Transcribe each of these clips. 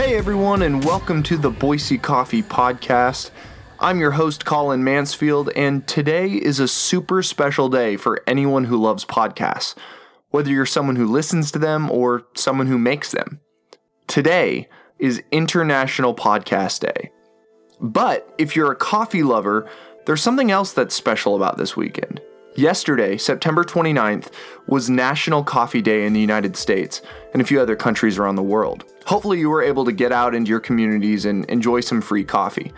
Hey everyone, and welcome to the Boise Coffee Podcast. I'm your host, Colin Mansfield, and today is a super special day for anyone who loves podcasts, whether you're someone who listens to them or someone who makes them. Today is International Podcast Day. But if you're a coffee lover, there's something else that's special about this weekend. Yesterday, September 29th, was National Coffee Day in the United States and a few other countries around the world. Hopefully, you were able to get out into your communities and enjoy some free coffee.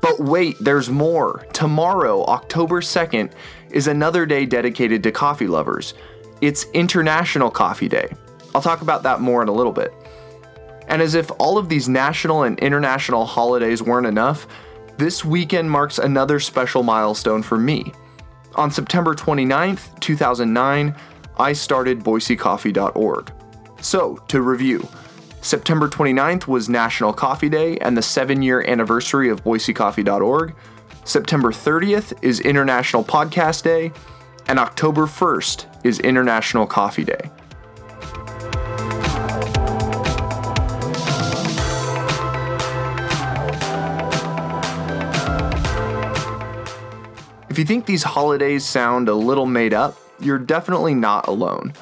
But wait, there's more. Tomorrow, October 2nd, is another day dedicated to coffee lovers. It's International Coffee Day. I'll talk about that more in a little bit. And as if all of these national and international holidays weren't enough, this weekend marks another special milestone for me. On September 29th, 2009, I started BoiseCoffee.org. So, to review, September 29th was National Coffee Day and the seven year anniversary of BoiseCoffee.org. September 30th is International Podcast Day, and October 1st is International Coffee Day. If you think these holidays sound a little made up, you're definitely not alone.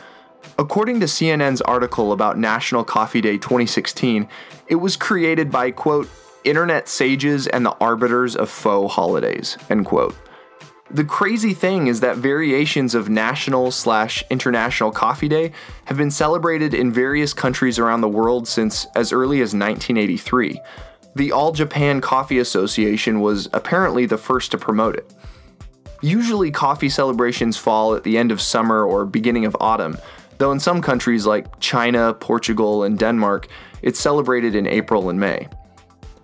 According to CNN's article about National Coffee Day 2016, it was created by, quote, internet sages and the arbiters of faux holidays, end quote. The crazy thing is that variations of National slash International Coffee Day have been celebrated in various countries around the world since as early as 1983. The All Japan Coffee Association was apparently the first to promote it. Usually, coffee celebrations fall at the end of summer or beginning of autumn, though in some countries like China, Portugal, and Denmark, it's celebrated in April and May.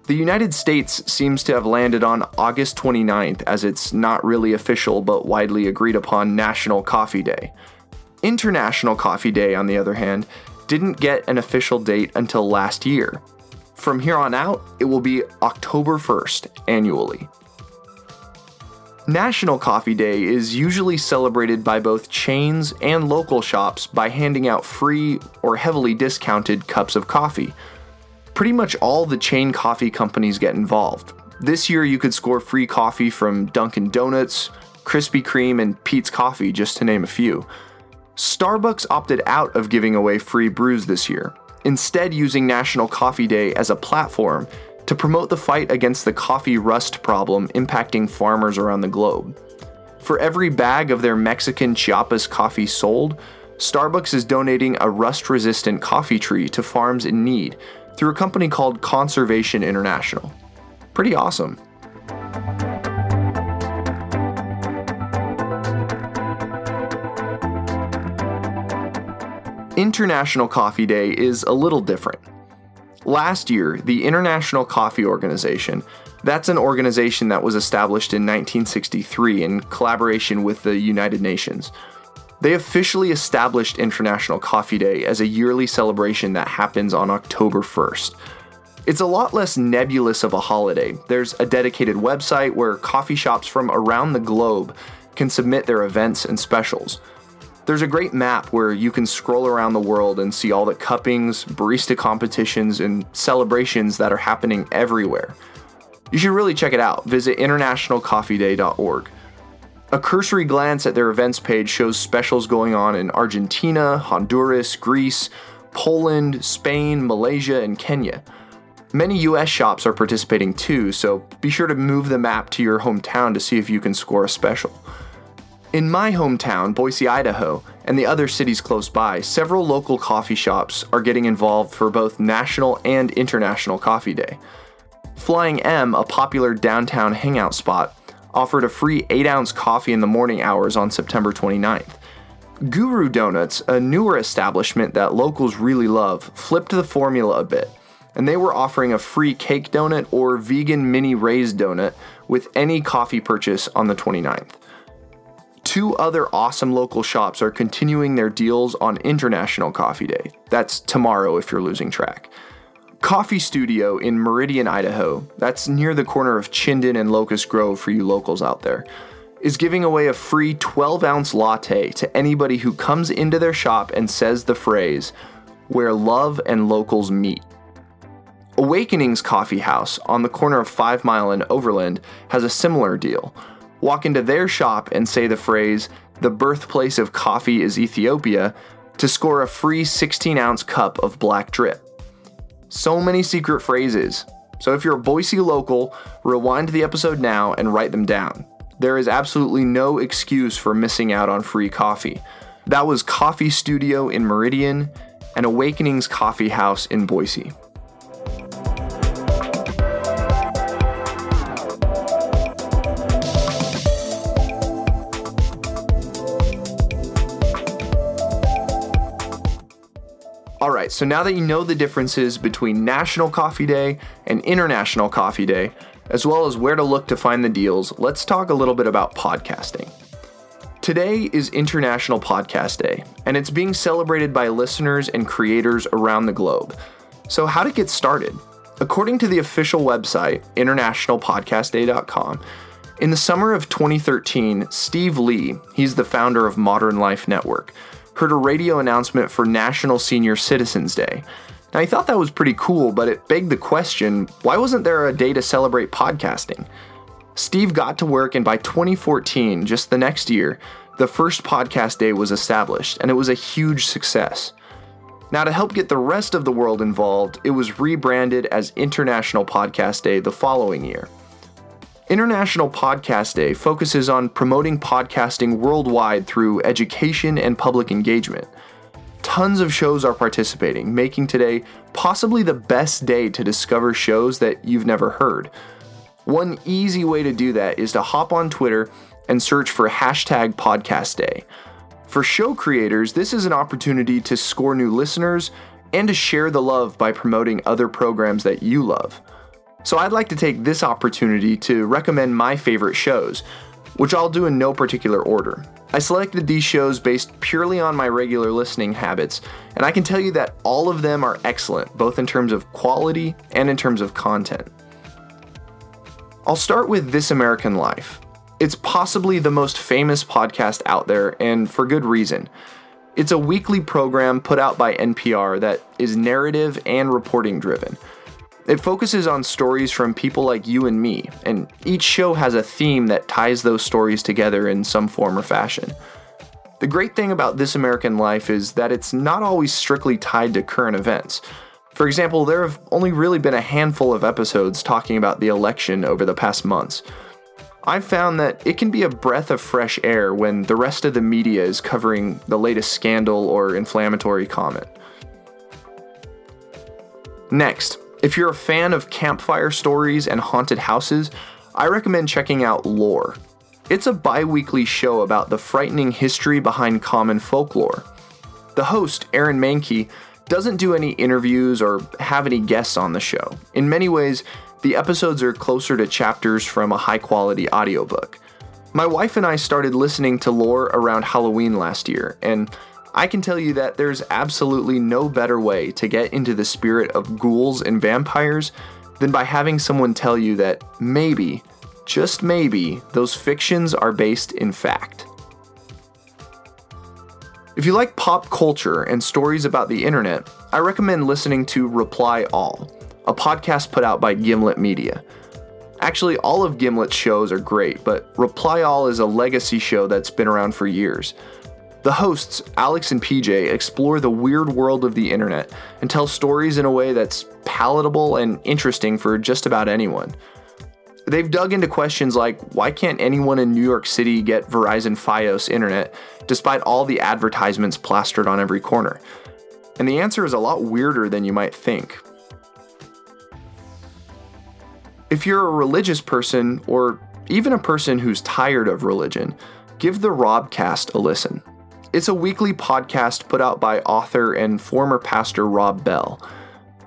The United States seems to have landed on August 29th as its not really official but widely agreed upon National Coffee Day. International Coffee Day, on the other hand, didn't get an official date until last year. From here on out, it will be October 1st annually. National Coffee Day is usually celebrated by both chains and local shops by handing out free or heavily discounted cups of coffee. Pretty much all the chain coffee companies get involved. This year, you could score free coffee from Dunkin' Donuts, Krispy Kreme, and Peet's Coffee, just to name a few. Starbucks opted out of giving away free brews this year, instead, using National Coffee Day as a platform to promote the fight against the coffee rust problem impacting farmers around the globe. For every bag of their Mexican Chiapas coffee sold, Starbucks is donating a rust resistant coffee tree to farms in need through a company called Conservation International. Pretty awesome. International Coffee Day is a little different. Last year, the International Coffee Organization, that's an organization that was established in 1963 in collaboration with the United Nations. They officially established International Coffee Day as a yearly celebration that happens on October 1st. It's a lot less nebulous of a holiday. There's a dedicated website where coffee shops from around the globe can submit their events and specials. There's a great map where you can scroll around the world and see all the cuppings, barista competitions, and celebrations that are happening everywhere. You should really check it out. Visit internationalcoffeeday.org. A cursory glance at their events page shows specials going on in Argentina, Honduras, Greece, Poland, Spain, Malaysia, and Kenya. Many US shops are participating too, so be sure to move the map to your hometown to see if you can score a special. In my hometown, Boise, Idaho, and the other cities close by, several local coffee shops are getting involved for both National and International Coffee Day. Flying M, a popular downtown hangout spot, offered a free 8 ounce coffee in the morning hours on September 29th. Guru Donuts, a newer establishment that locals really love, flipped the formula a bit, and they were offering a free cake donut or vegan mini raised donut with any coffee purchase on the 29th. Two other awesome local shops are continuing their deals on International Coffee Day. That's tomorrow if you're losing track. Coffee Studio in Meridian, Idaho, that's near the corner of Chinden and Locust Grove for you locals out there, is giving away a free 12 ounce latte to anybody who comes into their shop and says the phrase, where love and locals meet. Awakenings Coffee House on the corner of Five Mile and Overland has a similar deal. Walk into their shop and say the phrase, the birthplace of coffee is Ethiopia, to score a free 16 ounce cup of black drip. So many secret phrases. So if you're a Boise local, rewind the episode now and write them down. There is absolutely no excuse for missing out on free coffee. That was Coffee Studio in Meridian and Awakenings Coffee House in Boise. Alright, so now that you know the differences between National Coffee Day and International Coffee Day, as well as where to look to find the deals, let's talk a little bit about podcasting. Today is International Podcast Day, and it's being celebrated by listeners and creators around the globe. So, how to get started? According to the official website, internationalpodcastday.com, in the summer of 2013, Steve Lee, he's the founder of Modern Life Network, heard a radio announcement for National Senior Citizens Day. Now, I thought that was pretty cool, but it begged the question why wasn't there a day to celebrate podcasting? Steve got to work, and by 2014, just the next year, the first podcast day was established, and it was a huge success. Now, to help get the rest of the world involved, it was rebranded as International Podcast Day the following year. International Podcast Day focuses on promoting podcasting worldwide through education and public engagement. Tons of shows are participating, making today possibly the best day to discover shows that you've never heard. One easy way to do that is to hop on Twitter and search for hashtag podcast day. For show creators, this is an opportunity to score new listeners and to share the love by promoting other programs that you love. So I'd like to take this opportunity to recommend my favorite shows, which I'll do in no particular order. I selected these shows based purely on my regular listening habits, and I can tell you that all of them are excellent, both in terms of quality and in terms of content. I'll start with This American Life. It's possibly the most famous podcast out there, and for good reason. It's a weekly program put out by NPR that is narrative and reporting driven. It focuses on stories from people like you and me, and each show has a theme that ties those stories together in some form or fashion. The great thing about This American Life is that it's not always strictly tied to current events. For example, there have only really been a handful of episodes talking about the election over the past months. I've found that it can be a breath of fresh air when the rest of the media is covering the latest scandal or inflammatory comment. Next, if you're a fan of campfire stories and haunted houses, I recommend checking out Lore. It's a bi weekly show about the frightening history behind common folklore. The host, Aaron Mahnke, doesn't do any interviews or have any guests on the show. In many ways, the episodes are closer to chapters from a high quality audiobook. My wife and I started listening to lore around Halloween last year, and I can tell you that there's absolutely no better way to get into the spirit of ghouls and vampires than by having someone tell you that maybe, just maybe, those fictions are based in fact. If you like pop culture and stories about the internet, I recommend listening to Reply All, a podcast put out by Gimlet Media. Actually, all of Gimlet's shows are great, but Reply All is a legacy show that's been around for years. The hosts, Alex and PJ, explore the weird world of the internet and tell stories in a way that's palatable and interesting for just about anyone. They've dug into questions like why can't anyone in New York City get Verizon Fios internet despite all the advertisements plastered on every corner? And the answer is a lot weirder than you might think. If you're a religious person, or even a person who's tired of religion, give the Robcast a listen. It's a weekly podcast put out by author and former pastor Rob Bell.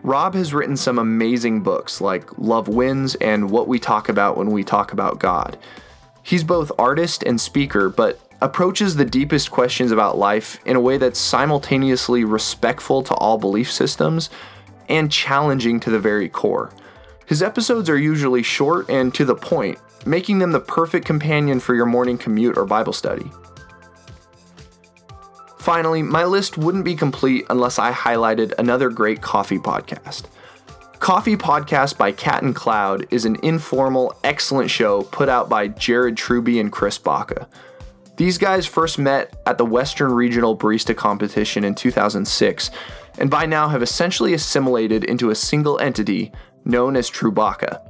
Rob has written some amazing books like Love Wins and What We Talk About When We Talk About God. He's both artist and speaker, but approaches the deepest questions about life in a way that's simultaneously respectful to all belief systems and challenging to the very core. His episodes are usually short and to the point, making them the perfect companion for your morning commute or Bible study. Finally, my list wouldn't be complete unless I highlighted another great coffee podcast. Coffee Podcast by Cat and Cloud is an informal, excellent show put out by Jared Truby and Chris Baca. These guys first met at the Western Regional Barista Competition in 2006, and by now have essentially assimilated into a single entity known as Trubaca.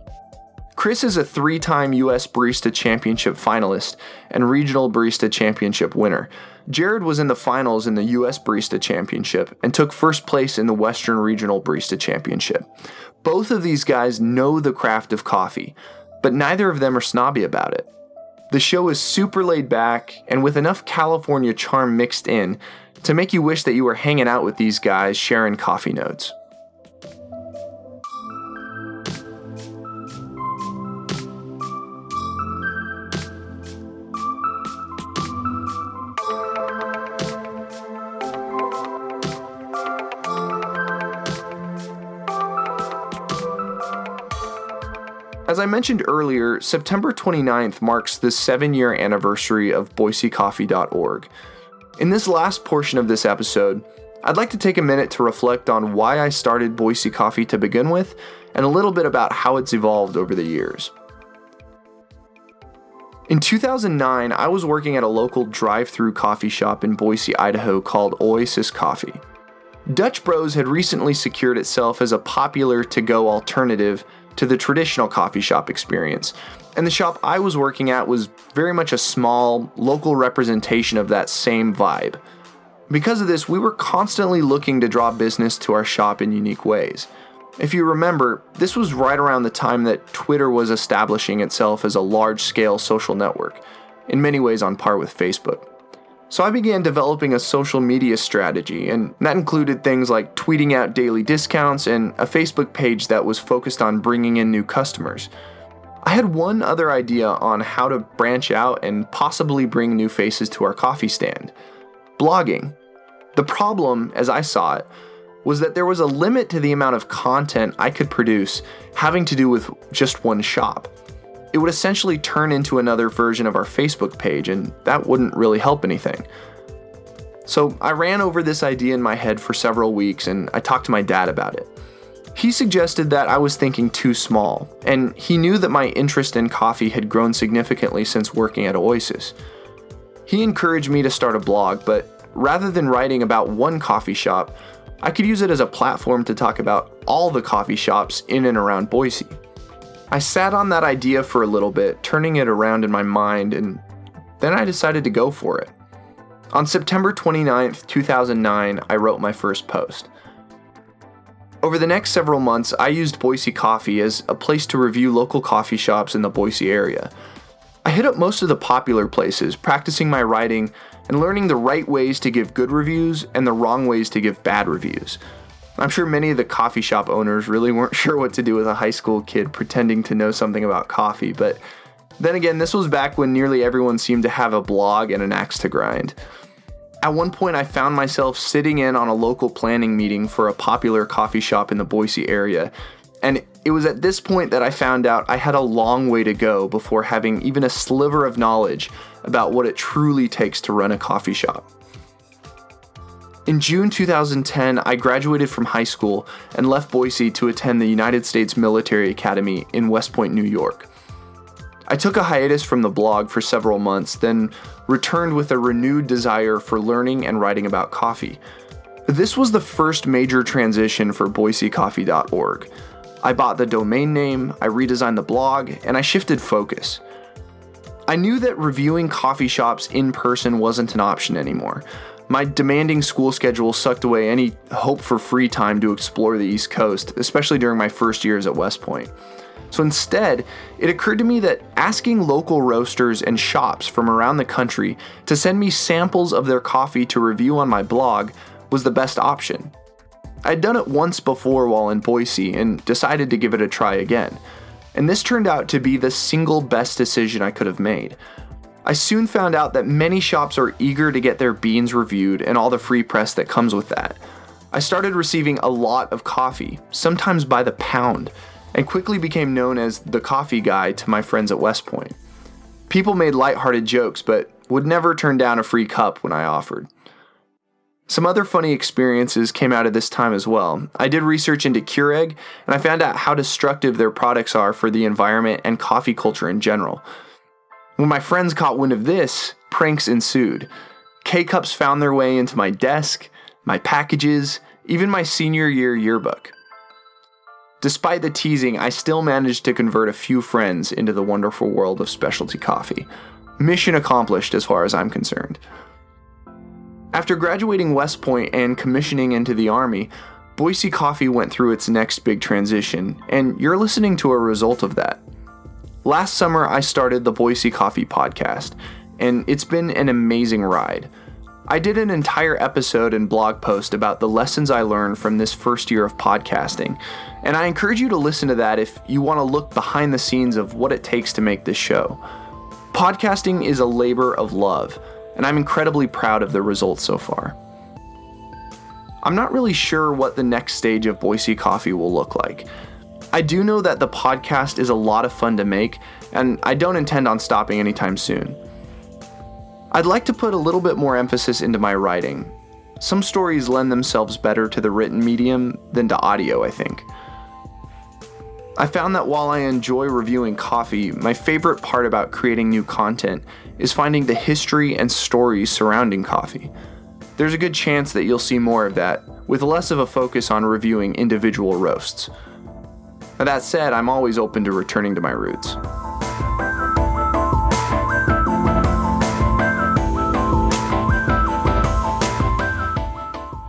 Chris is a three time US Barista Championship finalist and Regional Barista Championship winner. Jared was in the finals in the US Barista Championship and took first place in the Western Regional Barista Championship. Both of these guys know the craft of coffee, but neither of them are snobby about it. The show is super laid back and with enough California charm mixed in to make you wish that you were hanging out with these guys sharing coffee notes. I mentioned earlier, September 29th marks the seven year anniversary of BoiseCoffee.org. In this last portion of this episode, I'd like to take a minute to reflect on why I started Boise Coffee to begin with, and a little bit about how it's evolved over the years. In 2009, I was working at a local drive through coffee shop in Boise, Idaho called Oasis Coffee. Dutch Bros had recently secured itself as a popular to go alternative to the traditional coffee shop experience. And the shop I was working at was very much a small, local representation of that same vibe. Because of this, we were constantly looking to draw business to our shop in unique ways. If you remember, this was right around the time that Twitter was establishing itself as a large scale social network, in many ways on par with Facebook. So I began developing a social media strategy, and that included things like tweeting out daily discounts and a Facebook page that was focused on bringing in new customers. I had one other idea on how to branch out and possibly bring new faces to our coffee stand blogging. The problem, as I saw it, was that there was a limit to the amount of content I could produce having to do with just one shop it would essentially turn into another version of our Facebook page, and that wouldn't really help anything. So I ran over this idea in my head for several weeks and I talked to my dad about it. He suggested that I was thinking too small, and he knew that my interest in coffee had grown significantly since working at Oasis. He encouraged me to start a blog, but rather than writing about one coffee shop, I could use it as a platform to talk about all the coffee shops in and around Boise. I sat on that idea for a little bit, turning it around in my mind, and then I decided to go for it. On September 29th, 2009, I wrote my first post. Over the next several months, I used Boise Coffee as a place to review local coffee shops in the Boise area. I hit up most of the popular places, practicing my writing and learning the right ways to give good reviews and the wrong ways to give bad reviews. I'm sure many of the coffee shop owners really weren't sure what to do with a high school kid pretending to know something about coffee, but then again, this was back when nearly everyone seemed to have a blog and an axe to grind. At one point, I found myself sitting in on a local planning meeting for a popular coffee shop in the Boise area, and it was at this point that I found out I had a long way to go before having even a sliver of knowledge about what it truly takes to run a coffee shop. In June 2010, I graduated from high school and left Boise to attend the United States Military Academy in West Point, New York. I took a hiatus from the blog for several months, then returned with a renewed desire for learning and writing about coffee. This was the first major transition for BoiseCoffee.org. I bought the domain name, I redesigned the blog, and I shifted focus. I knew that reviewing coffee shops in person wasn't an option anymore. My demanding school schedule sucked away any hope for free time to explore the East Coast, especially during my first years at West Point. So instead, it occurred to me that asking local roasters and shops from around the country to send me samples of their coffee to review on my blog was the best option. I'd done it once before while in Boise and decided to give it a try again. And this turned out to be the single best decision I could have made. I soon found out that many shops are eager to get their beans reviewed and all the free press that comes with that. I started receiving a lot of coffee, sometimes by the pound, and quickly became known as the coffee guy to my friends at West Point. People made lighthearted jokes, but would never turn down a free cup when I offered. Some other funny experiences came out of this time as well. I did research into Keurig, and I found out how destructive their products are for the environment and coffee culture in general. When my friends caught wind of this, pranks ensued. K cups found their way into my desk, my packages, even my senior year yearbook. Despite the teasing, I still managed to convert a few friends into the wonderful world of specialty coffee. Mission accomplished as far as I'm concerned. After graduating West Point and commissioning into the Army, Boise Coffee went through its next big transition, and you're listening to a result of that. Last summer, I started the Boise Coffee Podcast, and it's been an amazing ride. I did an entire episode and blog post about the lessons I learned from this first year of podcasting, and I encourage you to listen to that if you want to look behind the scenes of what it takes to make this show. Podcasting is a labor of love and I'm incredibly proud of the results so far. I'm not really sure what the next stage of Boise Coffee will look like. I do know that the podcast is a lot of fun to make, and I don't intend on stopping anytime soon. I'd like to put a little bit more emphasis into my writing. Some stories lend themselves better to the written medium than to audio, I think. I found that while I enjoy reviewing coffee, my favorite part about creating new content is finding the history and stories surrounding coffee. There's a good chance that you'll see more of that, with less of a focus on reviewing individual roasts. That said, I'm always open to returning to my roots.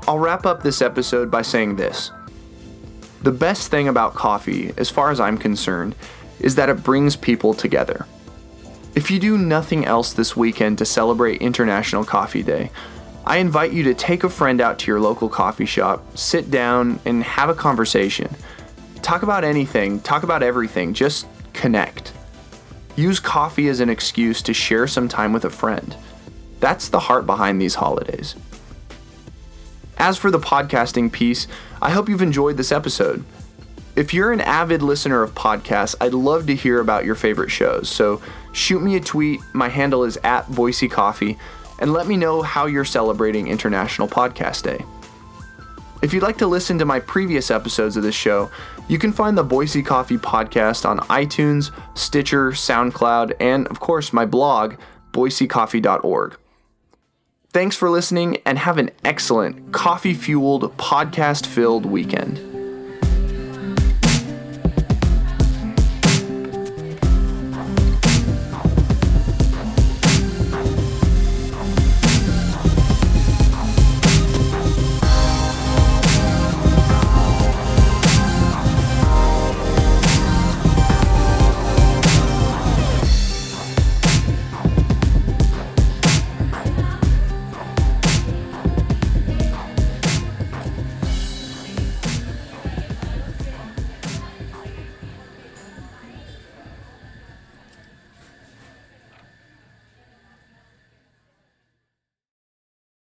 I'll wrap up this episode by saying this. The best thing about coffee, as far as I'm concerned, is that it brings people together. If you do nothing else this weekend to celebrate International Coffee Day, I invite you to take a friend out to your local coffee shop, sit down, and have a conversation. Talk about anything, talk about everything, just connect. Use coffee as an excuse to share some time with a friend. That's the heart behind these holidays. As for the podcasting piece, I hope you've enjoyed this episode. If you're an avid listener of podcasts, I'd love to hear about your favorite shows. So shoot me a tweet. My handle is at Boise Coffee, and let me know how you're celebrating International Podcast Day. If you'd like to listen to my previous episodes of this show, you can find the Boise Coffee Podcast on iTunes, Stitcher, SoundCloud, and of course my blog, boisecoffee.org. Thanks for listening and have an excellent coffee fueled, podcast filled weekend.